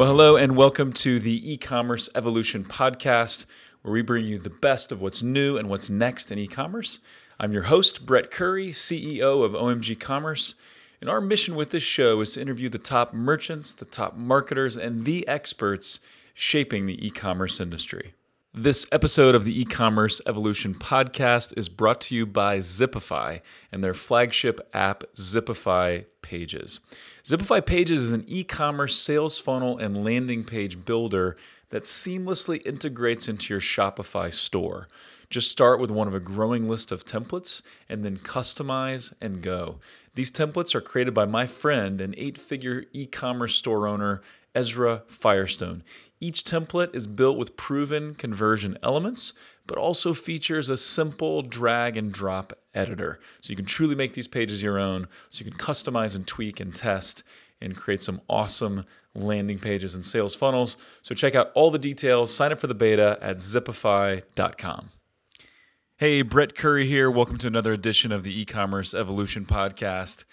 Well, hello, and welcome to the e commerce evolution podcast, where we bring you the best of what's new and what's next in e commerce. I'm your host, Brett Curry, CEO of OMG Commerce. And our mission with this show is to interview the top merchants, the top marketers, and the experts shaping the e commerce industry. This episode of the e-commerce evolution podcast is brought to you by Zipify and their flagship app Zipify Pages. Zipify Pages is an e-commerce sales funnel and landing page builder that seamlessly integrates into your Shopify store. Just start with one of a growing list of templates and then customize and go. These templates are created by my friend, an eight-figure e-commerce store owner, Ezra Firestone. Each template is built with proven conversion elements, but also features a simple drag and drop editor. So you can truly make these pages your own, so you can customize and tweak and test and create some awesome landing pages and sales funnels. So check out all the details, sign up for the beta at zipify.com. Hey, Brett Curry here. Welcome to another edition of the e commerce evolution podcast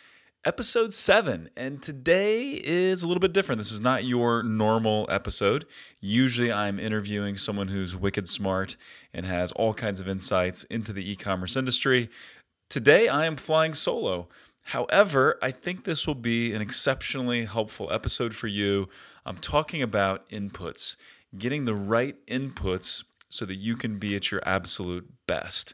episode seven. And today is a little bit different. This is not your normal episode. Usually, I'm interviewing someone who's wicked smart and has all kinds of insights into the e commerce industry. Today, I am flying solo. However, I think this will be an exceptionally helpful episode for you. I'm talking about inputs, getting the right inputs so that you can be at your absolute best.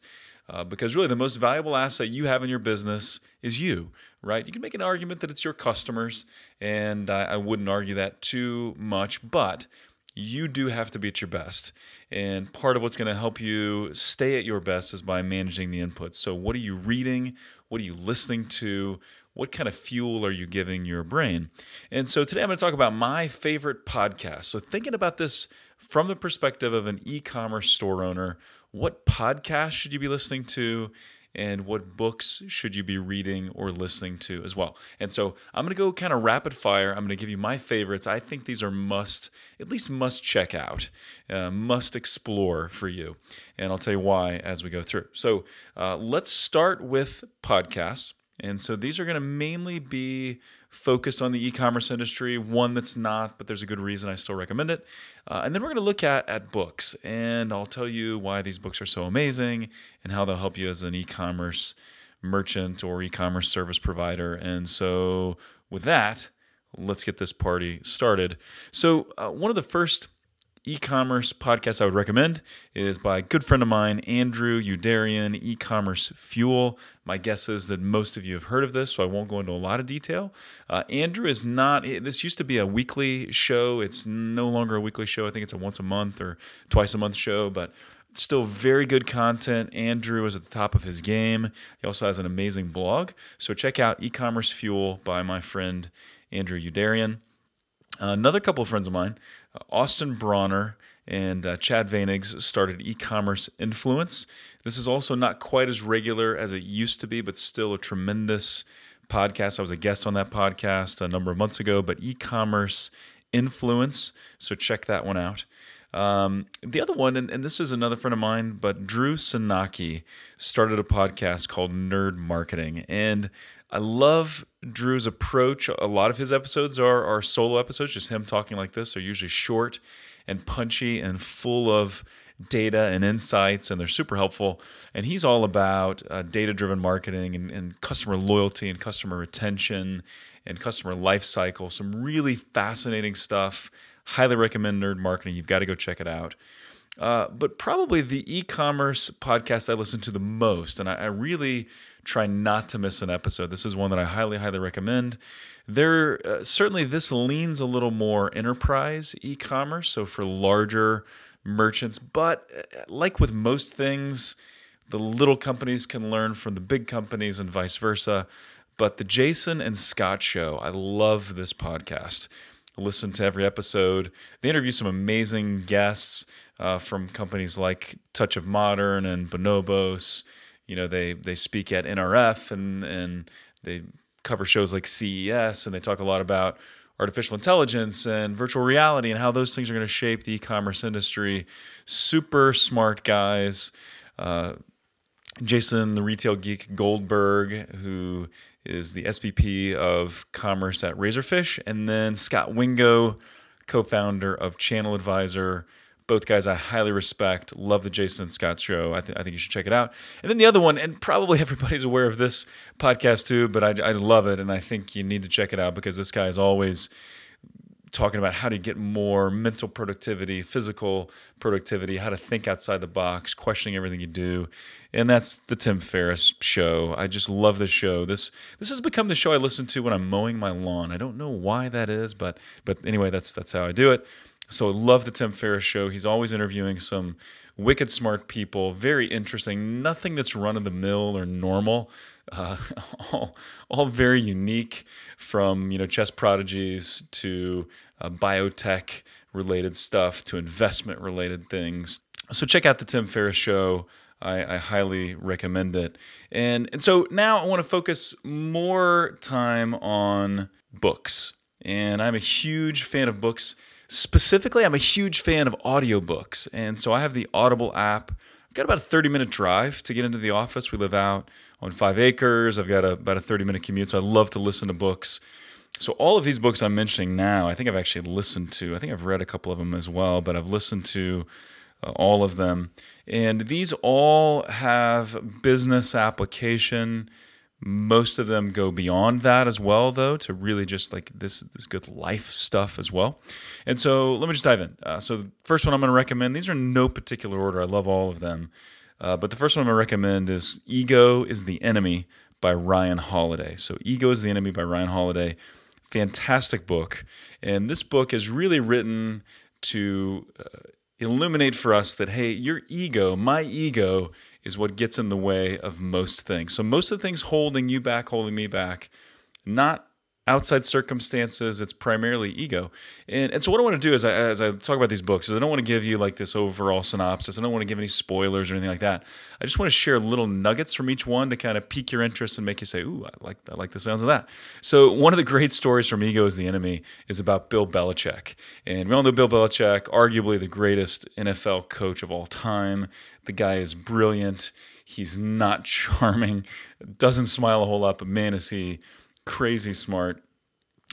Uh, because really, the most valuable asset you have in your business is you, right? You can make an argument that it's your customers, and I, I wouldn't argue that too much, but you do have to be at your best. And part of what's going to help you stay at your best is by managing the inputs. So, what are you reading? What are you listening to? What kind of fuel are you giving your brain? And so, today I'm going to talk about my favorite podcast. So, thinking about this from the perspective of an e commerce store owner, what podcast should you be listening to? And what books should you be reading or listening to as well. And so I'm going to go kind of rapid fire. I'm going to give you my favorites. I think these are must, at least must check out, uh, must explore for you. And I'll tell you why as we go through. So uh, let's start with podcasts. And so these are going to mainly be focused on the e-commerce industry. One that's not, but there's a good reason I still recommend it. Uh, and then we're going to look at at books, and I'll tell you why these books are so amazing and how they'll help you as an e-commerce merchant or e-commerce service provider. And so with that, let's get this party started. So uh, one of the first e-commerce podcast I would recommend is by a good friend of mine, Andrew Youderian, E-commerce Fuel. My guess is that most of you have heard of this, so I won't go into a lot of detail. Uh, Andrew is not. This used to be a weekly show. It's no longer a weekly show. I think it's a once a month or twice a month show, but still very good content. Andrew is at the top of his game. He also has an amazing blog. So check out E-commerce Fuel by my friend Andrew Youderian. another couple of friends of mine Austin Brawner and uh, Chad Vanags started e-commerce influence. This is also not quite as regular as it used to be, but still a tremendous podcast. I was a guest on that podcast a number of months ago, but e-commerce influence. So check that one out. Um, the other one, and, and, this is another friend of mine, but Drew Sanocki started a podcast called Nerd Marketing. And I love Drew's approach. A lot of his episodes are, are solo episodes, just him talking like this. They're usually short and punchy and full of data and insights, and they're super helpful. And he's all about uh, data driven marketing and, and customer loyalty and customer retention and customer life cycle. Some really fascinating stuff. Highly recommend Nerd Marketing. You've got to go check it out. Uh, but probably the e commerce podcast I listen to the most, and I, I really try not to miss an episode. This is one that I highly, highly recommend. There uh, certainly this leans a little more enterprise e-commerce, so for larger merchants. But uh, like with most things, the little companies can learn from the big companies and vice versa. But the Jason and Scott show, I love this podcast. Listen to every episode. They interview some amazing guests uh, from companies like Touch of Modern and Bonobos you know they they speak at NRF and and they cover shows like CES and they talk a lot about artificial intelligence and virtual reality and how those things are going to shape the e-commerce industry. Super smart guys. Uh, Jason, the retail geek Goldberg, who is the SVP of commerce at Razorfish, and then Scott Wingo, co founder of Channel Advisor. Both guys I highly respect. Love the Jason and Scott show. I, th- I think you should check it out. And then the other one, and probably everybody's aware of this podcast too, but I, I love it. And I think you need to check it out because this guy is always talking about how to get more mental productivity, physical productivity, how to think outside the box, questioning everything you do. And that's the Tim Ferriss show. I just love this show. This this has become the show I listen to when I'm mowing my lawn. I don't know why that is, but but anyway, that's that's how I do it. So I love the Tim Ferriss show. He's always interviewing some wicked smart people, very interesting. Nothing that's run of the mill or normal. Uh, all, all very unique, from you know chess prodigies to uh, biotech related stuff to investment related things. So check out the Tim Ferriss show. I, I, highly recommend it. And and so now I want to focus more time on books. And I'm a huge fan of books. Specifically, I'm a huge fan of audiobooks. And so I have the Audible app. I've got about a 30 minute drive to get into the office. We live out on five acres. I've got a, about a 30 minute commute. So I love to listen to books. So all of these books I'm mentioning now, I think I've actually listened to. I think I've read a couple of them as well, but I've listened to uh, all of them. And these all have business application most of them go beyond that as well, though, to really just like this this good life stuff as well. And so let me just dive in. Uh, so the first one I'm going to recommend. These are no particular order. I love all of them, uh, but the first one I'm going to recommend is "Ego is the Enemy" by Ryan Holiday. So "Ego is the Enemy" by Ryan Holiday. Fantastic book, and this book is really written to uh, illuminate for us that hey, your ego, my ego is what gets in the way of most things. So, most of the things holding you back, holding me back, not outside circumstances, it's primarily ego. And, and so, what I want to do is, I, as I talk about these books, is I don't want to give you like this overall synopsis. I don't want to give any spoilers or anything like that. I just want to share little nuggets from each one to kind of pique your interest and make you say, "Ooh, I like I like the sounds of that." So, one of the great stories from Ego is the Enemy is about Bill Belichick, and we all know Bill Belichick, arguably the greatest NFL coach of all time. The guy is brilliant. He's not charming, doesn't smile a whole lot, but man, is he crazy smart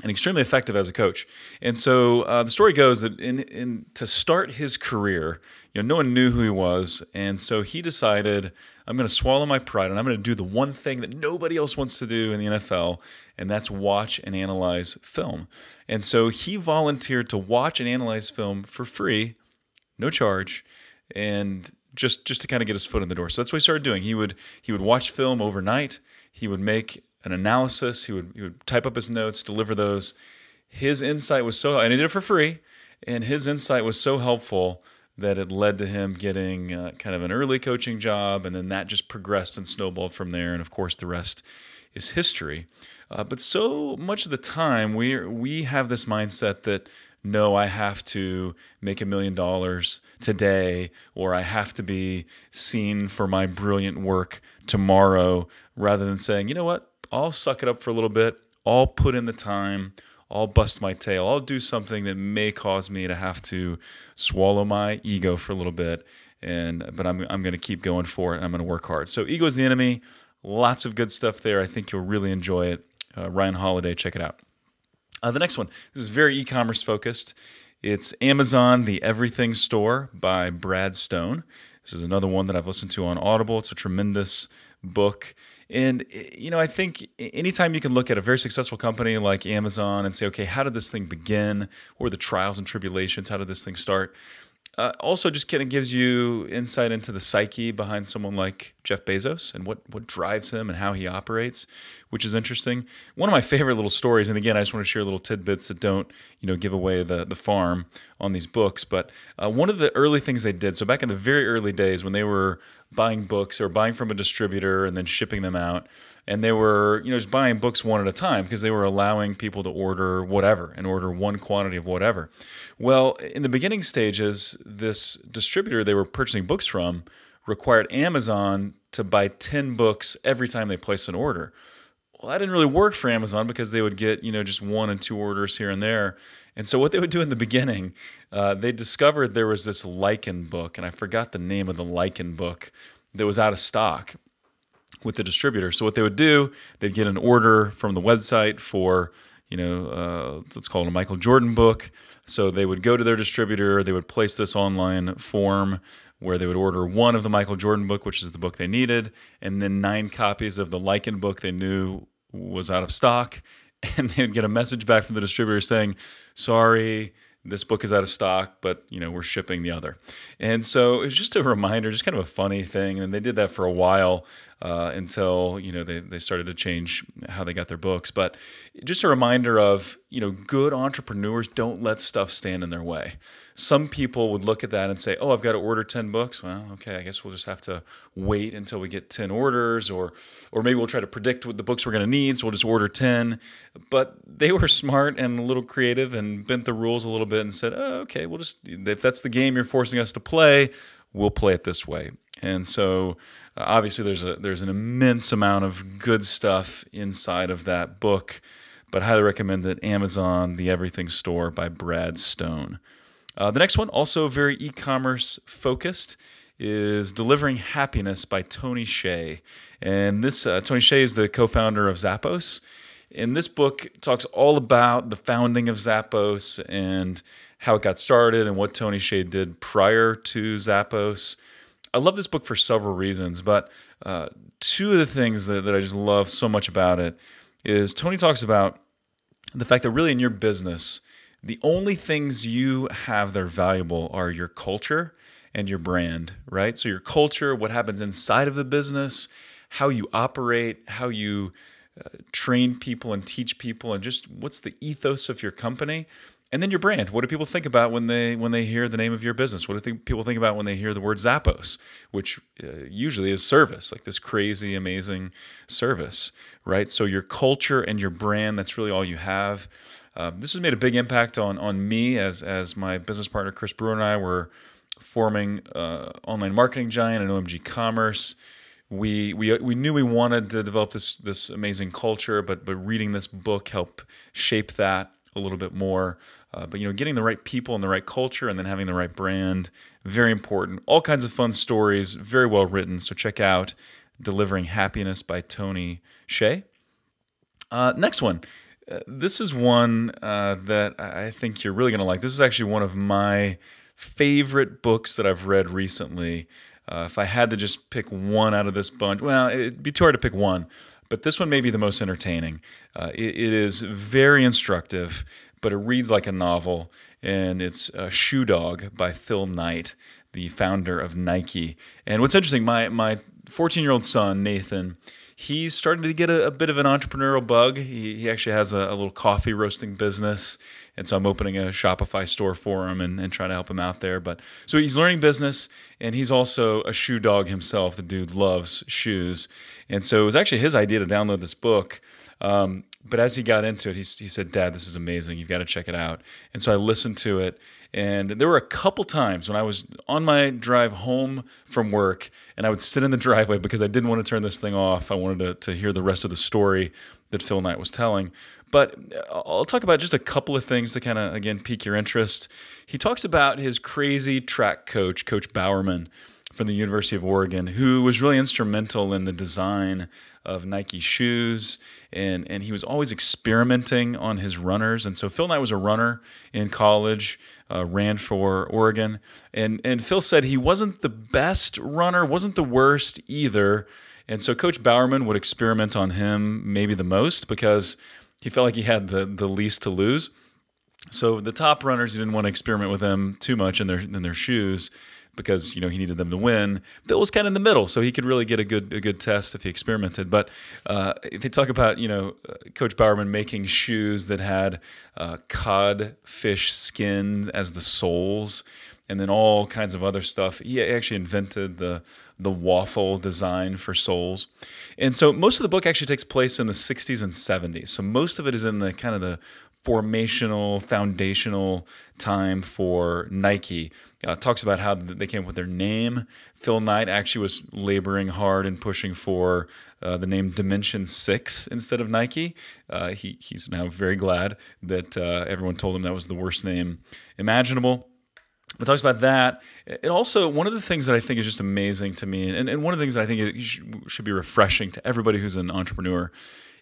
and extremely effective as a coach. And so uh, the story goes that in, in to start his career, you know, no one knew who he was, and so he decided, I'm going to swallow my pride and I'm going to do the one thing that nobody else wants to do in the NFL, and that's watch and analyze film. And so he volunteered to watch and analyze film for free, no charge, and just just to kind of get his foot in the door. So that's what he started doing. He would he would watch film overnight. He would make an analysis. He would he would type up his notes, deliver those. His insight was so, and he did it for free. And his insight was so helpful that it led to him getting uh, kind of an early coaching job, and then that just progressed and snowballed from there. And of course, the rest is history. Uh, but so much of the time, we we have this mindset that no, I have to make a million dollars today, or I have to be seen for my brilliant work tomorrow, rather than saying, you know what, I'll suck it up for a little bit, I'll put in the time, I'll bust my tail, I'll do something that may cause me to have to swallow my ego for a little bit. And but I'm I'm to keep going for it. I'm to work hard. So ego is the enemy. Lots of good stuff there. I think you'll really enjoy it. Uh, Ryan Holiday, check it out. Uh, the next one, this is very e commerce focused. It's Amazon, the Everything Store by Brad Stone. This is another one that I've listened to on Audible. It's a tremendous book. And, eh, you know, I think anytime you can look at a very successful company like Amazon and say, okay, how did this thing begin? Or the trials and tribulations? How did this thing start? Uh, also, just kind of gives you insight into the psyche behind someone like Jeff Bezos and what what drives him and how he operates, which is interesting. One of my favorite little stories, and again, I just want to share little tidbits that don't you know give away the the farm on these books. But uh, one of the early things they did, so back in the very early days when they were buying books or buying from a distributor and then shipping them out and they were you know just buying books one at a time because they were allowing people to order whatever and order one quantity of whatever. Well in the beginning stages this distributor they were purchasing books from required amazon to buy 10 books every time they placed an order. Well that didn't really work for amazon because they would get you know just one and two orders here and there. And so what they would do in the beginning uh, they discovered there was this lichen book and i forgot the name of the lichen book that was out of stock with the distributor. So what they would do, they'd get an order from the website for you know, uh, let's call it a Michael Jordan book. So they would go to their distributor, they would place this online form where they would order one of the Michael Jordan book, which is the book they needed, and then nine copies of the lichen book they knew was out of stock. And they would get a message back from the distributor saying, sorry, this book is out of stock, but you know we're shipping the other. And so it was just a reminder, just kind of a funny thing. And they did that for a while uh, until you know they, they started to change how they got their books. But just a reminder of you know good entrepreneurs don't let stuff stand in their way. Some people would look at that and say, "Oh, I've got to order ten books." Well, okay, I guess we'll just have to wait until we get ten orders, or or maybe we'll try to predict what the books we're going to need, so we'll just order ten. But they were smart and a little creative and bent the rules a little bit and said, "Oh, okay, we'll just if that's the game you're forcing us to play, we'll play it this way." And so uh, obviously there's a there's an immense amount of good stuff inside of that book, but I highly recommend that Amazon The Everything Store by Brad Stone. Uh, the next one, also very e-commerce focused, is Delivering Happiness by Tony Hsieh. And this uh, Tony Hsieh is the co-founder of Zappos. And this book talks all about the founding of Zappos and how it got started and what Tony Hsieh did prior to Zappos. I love this book for several reasons, but uh, two of the things that, that I just love so much about it is Tony talks about the fact that really in your business, the only things you have that are valuable are your culture and your brand, right? So your culture, what happens inside of the business, how you operate, how you uh, train people and teach people, and just what's the ethos of your company and then your brand. What do people think about when they when they hear the name of your business? What do people think about when they hear the word Zappos, which uh, usually is service, like this crazy, amazing service, right? So your culture and your brand, that's really all you have. Uh, this has made a big impact on on me as as my business partner Chris Brewer and I were forming uh, online marketing giant and OMG Commerce. We, we, we knew we wanted to develop this this amazing culture, but but reading this book helped shape that a little bit more. Uh, but you know, getting the right people and the right culture, and then having the right brand, very important. All kinds of fun stories, very well written. So check out "Delivering Happiness" by Tony Hsieh. Uh, next one. Uh, this is one uh, that I think you're really going to like. This is actually one of my favorite books that I've read recently. Uh, if I had to just pick one out of this bunch, well, it'd be too hard to pick one but this one may be the most entertaining. Uh, it, it is very instructive, but it reads like a novel, and it's uh, Shoe Dog by Phil Knight, the founder of Nike. And what's interesting, my my 14 year old son Nathan he's starting to get a, a, bit of an entrepreneurial bug. He, he actually has a, a, little coffee roasting business. And so I'm opening a Shopify store for him and, and trying to help him out there. But so he's learning business and he's also a shoe dog himself. The dude loves shoes. And so it was actually his idea to download this book. Um, but as he got into it, he, he said, Dad, this is amazing. You've got to check it out. And so I listened to it and there were a couple times when I was on my drive home from work and I would sit in the driveway because I didn't want to turn this thing off. I wanted to, to hear the rest of the story that Phil Knight was telling. But uh, I'll talk about just a couple of things to kind of, again, pique your interest. He talks about his crazy track coach, Coach Bowerman from the University of Oregon, who was really instrumental in the design of Nike shoes, and and he was always experimenting on his runners. And so Phil Knight was a runner in college, uh, ran for Oregon, and and Phil said he wasn't the best runner, wasn't the worst either. And so Coach Bowerman would experiment on him maybe the most because he felt like he had the the least to lose. So the top runners, he didn't want to experiment with them too much in their in their shoes because you know he needed them to win. Bill was kind of in the middle, so he could really get a good a good test if he experimented. But uh, they talk about you know uh, Coach Bowerman making shoes that had uh, codfish skin as the soles, and then all kinds of other stuff. He actually invented the the waffle design for soles, and so most of the book actually takes place in the 60s and 70s. So most of it is in the kind of the formational, foundational time for Nike. Uh, talks about how they came up with their name. Phil Knight actually was laboring hard and pushing for uh, the name Dimension Six instead of Nike. Uh, he, he's now very glad that uh, everyone told him that was the worst name imaginable. It talks about that. It also, one of the things that I think is just amazing to me, and, and one of the things that I think should, should be refreshing to everybody who's an entrepreneur,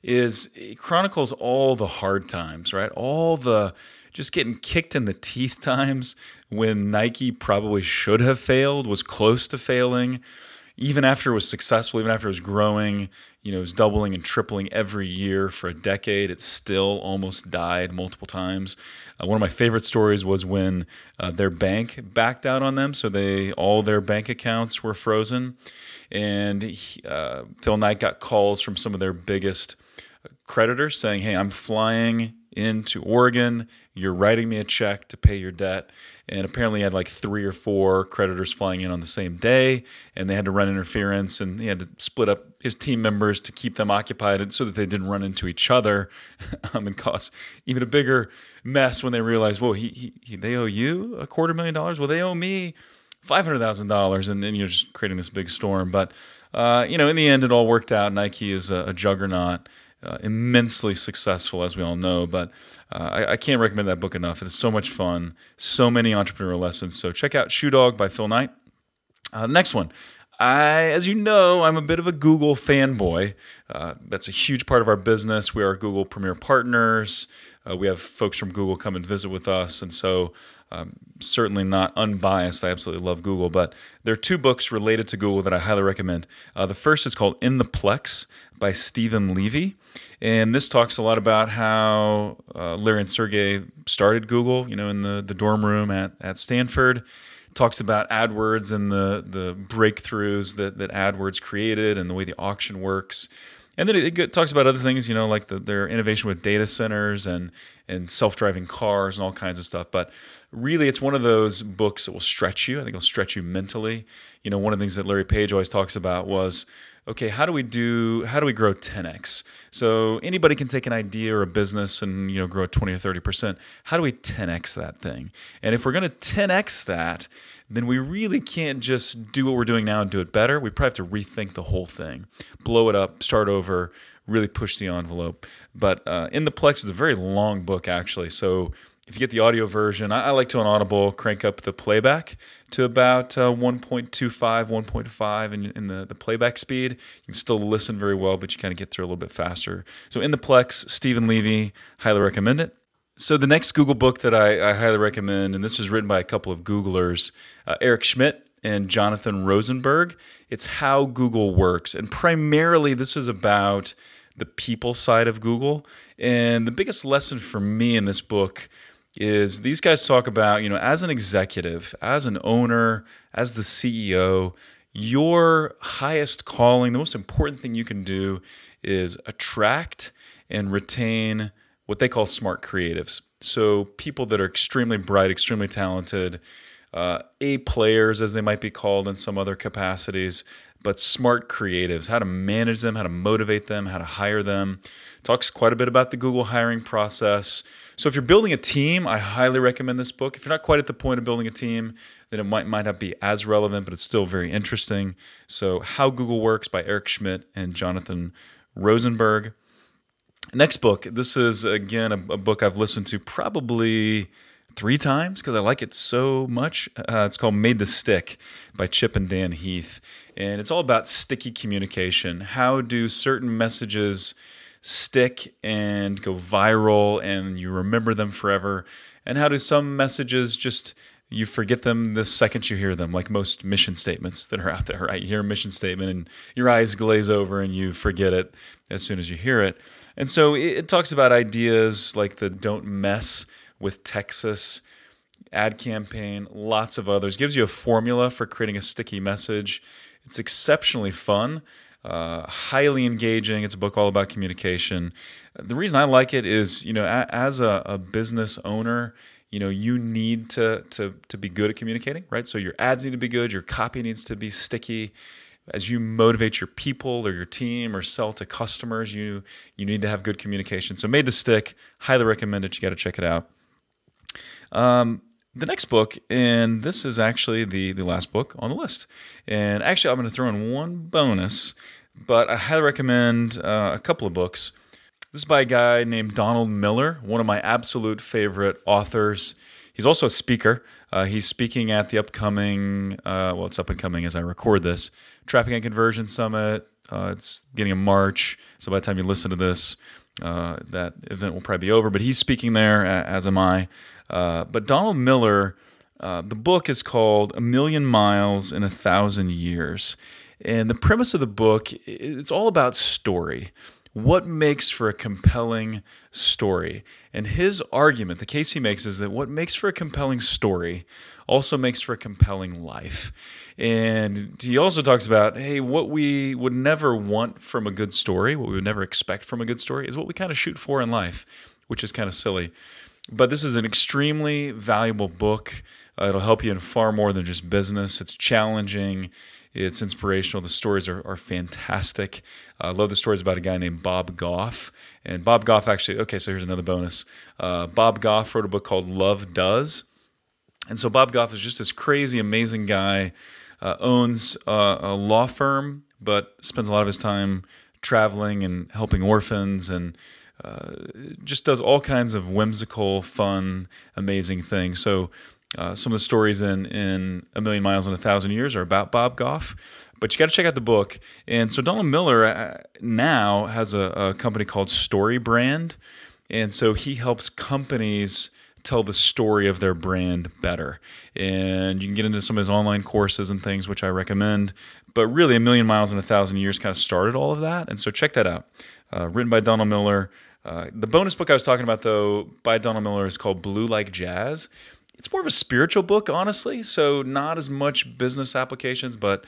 is it chronicles all the hard times, right? All the just getting kicked in the teeth times when Nike probably should have failed, was close to failing, even after it was successful, even after it was growing, you know, it was doubling and tripling every year for a decade. It still almost died multiple times. Uh, one of my favorite stories was when uh, their bank backed out on them, so they all their bank accounts were frozen, and he, uh, Phil Knight got calls from some of their biggest creditors saying, "Hey, I'm flying into Oregon. You're writing me a check to pay your debt." And apparently, had like three or four creditors flying in on the same day, and they had to run interference, and he had to split up his team members to keep them occupied, so that they didn't run into each other, um, and cause even a bigger mess when they realized, "Whoa, he, he, he they owe you a quarter million dollars. Well, they owe me five hundred thousand dollars," and then you're just creating this big storm. But uh, you know, in the end, it all worked out. Nike is a, a juggernaut uh, immensely successful, as we all know. But uh, I, I, can't recommend that book enough. It's so much fun, so many entrepreneurial lessons. So check out Shoe Dog by Phil Knight. Uh, next one. I, as you know, I'm a bit of a Google fanboy. Uh, that's a huge part of our business. We are Google Premier Partners. Uh, we have folks from Google come and visit with us, and so um, certainly not unbiased. I absolutely love Google, but there are two books related to Google that I highly recommend. Uh, the first is called In the Plex by Steven Levy. And this talks a lot about how uh, Larry and Sergey started Google, you know, in the, the dorm room at, at Stanford. Talks about AdWords and the, the breakthroughs that, that AdWords created and the way the auction works. And then it, it talks about other things, you know, like the, their innovation with data centers and, and self driving cars and all kinds of stuff. But really, it's one of those books that will stretch you. I think it'll stretch you mentally. You know, one of the things that Larry Page always talks about was okay, how do we do how do we grow 10x? So anybody can take an idea or a business and you know grow 20 or 30%. How do we 10x that thing? And if we're going to 10x that, then we really can't just do what we're doing now and do it better. We probably have to rethink the whole thing, blow it up, start over, really push the envelope. But uh, in the Plex is a very long book actually, so if you get the audio version, I, I, like to on Audible crank up the playback to about uh, 1.25, 1.5 in, in the, the playback speed. You can still listen very well, but you kind of get through a little bit faster. So in the Plex, Steven Levy, highly recommend it. So the next Google book that I, I highly recommend, and this was written by a couple of Googlers, uh, Eric Schmidt and Jonathan Rosenberg. It's How Google Works. And primarily, this is about the people side of Google. And the biggest lesson for me in this book is these guys talk about, you know, as an executive, as an owner, as the CEO, your highest calling, the most important thing you can do is attract and retain what they call smart creatives. So people that are extremely bright, extremely talented, uh, A players, as they might be called in some other capacities, but smart creatives, how to manage them, how to motivate them, how to hire them. Talks quite a bit about the Google hiring process. So if you're building a team, I highly recommend this book. If you're not quite at the point of building a team, then it might might not be as relevant, but it's still very interesting. So How Google Works by Eric Schmidt and Jonathan Rosenberg. Next book. This is again a, a book I've listened to probably three times because I like it so much. Uh, it's called Made to Stick by Chip and Dan Heath. And it's all about sticky communication. How do certain messages stick and go viral and you remember them forever? And how do some messages just you forget them the second you hear them, like most mission statements that are out there, right? You hear a mission statement and your eyes glaze over and you forget it as soon as you hear it. And so it, talks about ideas like the don't mess with Texas ad campaign, lots of others. Gives you a formula for creating a sticky message. It's exceptionally fun uh, highly engaging. It's a book all about communication. The reason I like it is, you know, a, as a, a, business owner, you know, you need to, to to be good at communicating, right? So your ads need to be good, your copy needs to be sticky. As you motivate your people or your team or sell to customers, you you need to have good communication. So made to stick, highly recommend it. You got to check it out. Um, the next book, and this is actually the, the last book on the list. And actually, I'm going to throw in one bonus, but I highly recommend uh, a couple of books. This is by a guy named Donald Miller, one of my absolute favorite authors. He's also a speaker. Uh, he's speaking at the upcoming, uh, well, it's up and coming as I record this, Traffic and Conversion Summit. Uh, it's beginning of March. So by the time you listen to this, uh, that event will probably be over. But he's speaking there, as am I. Uh, but Donald Miller, uh, the book is called A Million Miles in a Thousand Years. And the premise of the book, it's all about story. What makes for a compelling story? And his argument, the case he makes, is that what makes for a compelling story also makes for a compelling life. And he also talks about, hey, what we would never want from a good story, what we would never expect from a good story, is what we kind of shoot for in life, which is kind of silly. But this is an extremely valuable book. Uh, it'll help you in far more than just business. It's challenging, it's inspirational. The stories are, are fantastic. I love the stories about a guy named Bob Goff. And Bob Goff actually, okay, so here's another bonus. Uh, Bob Goff wrote a book called Love Does. And so Bob Goff is just this crazy, amazing guy, uh, owns uh, a law firm, but spends a lot of his time traveling and helping orphans and uh, just does all kinds of whimsical, fun, amazing things. So uh, some of the stories in in A Million Miles in a Thousand Years are about Bob Goff, but you got to check out the book. And so Donald Miller uh, now has a, a company called Story Brand, and so he helps companies tell the story of their brand better. And you can get into some of his online courses and things, which I recommend. But really, A Million Miles in a Thousand Years kind of started all of that. And so check that out. Uh, written by Donald Miller. Uh, the bonus book I was talking about, though, by Donald Miller is called Blue Like Jazz. It's more of a spiritual book, honestly. So, not as much business applications, but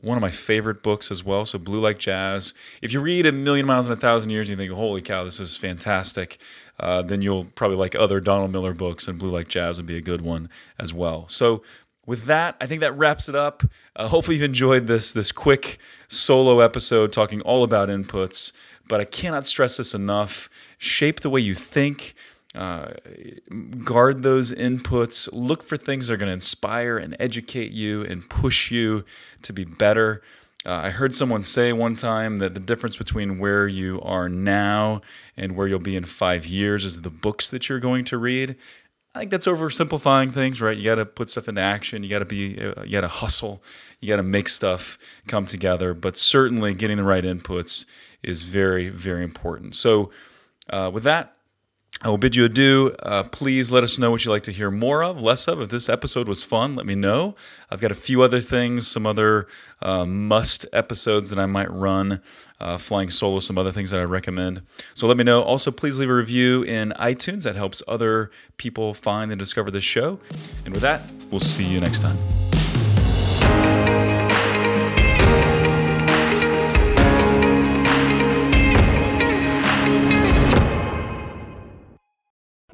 one of my favorite books as well. So, Blue Like Jazz. If you read A Million Miles in a Thousand Years and you think, holy cow, this is fantastic, uh, then you'll probably like other Donald Miller books, and Blue Like Jazz would be a good one as well. So, with that, I think that wraps it up. Uh, hopefully, you've enjoyed this this quick solo episode talking all about inputs. But I cannot stress this enough: shape the way you think uh, guard those inputs. Look for things that are going to inspire and educate you and push you to be better. Uh, I heard someone say one time that the difference between where you are now and where you'll be in five years is the books that you're going to read. I think that's oversimplifying things, right? You got to put stuff into action. You got to be, uh, you got to hustle. You got to make stuff come together. But certainly, getting the right inputs is very, very important. So, uh, with that, I will bid you adieu. Uh, please let us know what you'd like to hear more of, less of. If this episode was fun, let me know. I've got a few other things, some other uh, must episodes that I might run, uh, flying solo, some other things that I recommend. So let me know. Also, please leave a review in iTunes. That helps other people find and discover this show. And with that, we'll see you next time.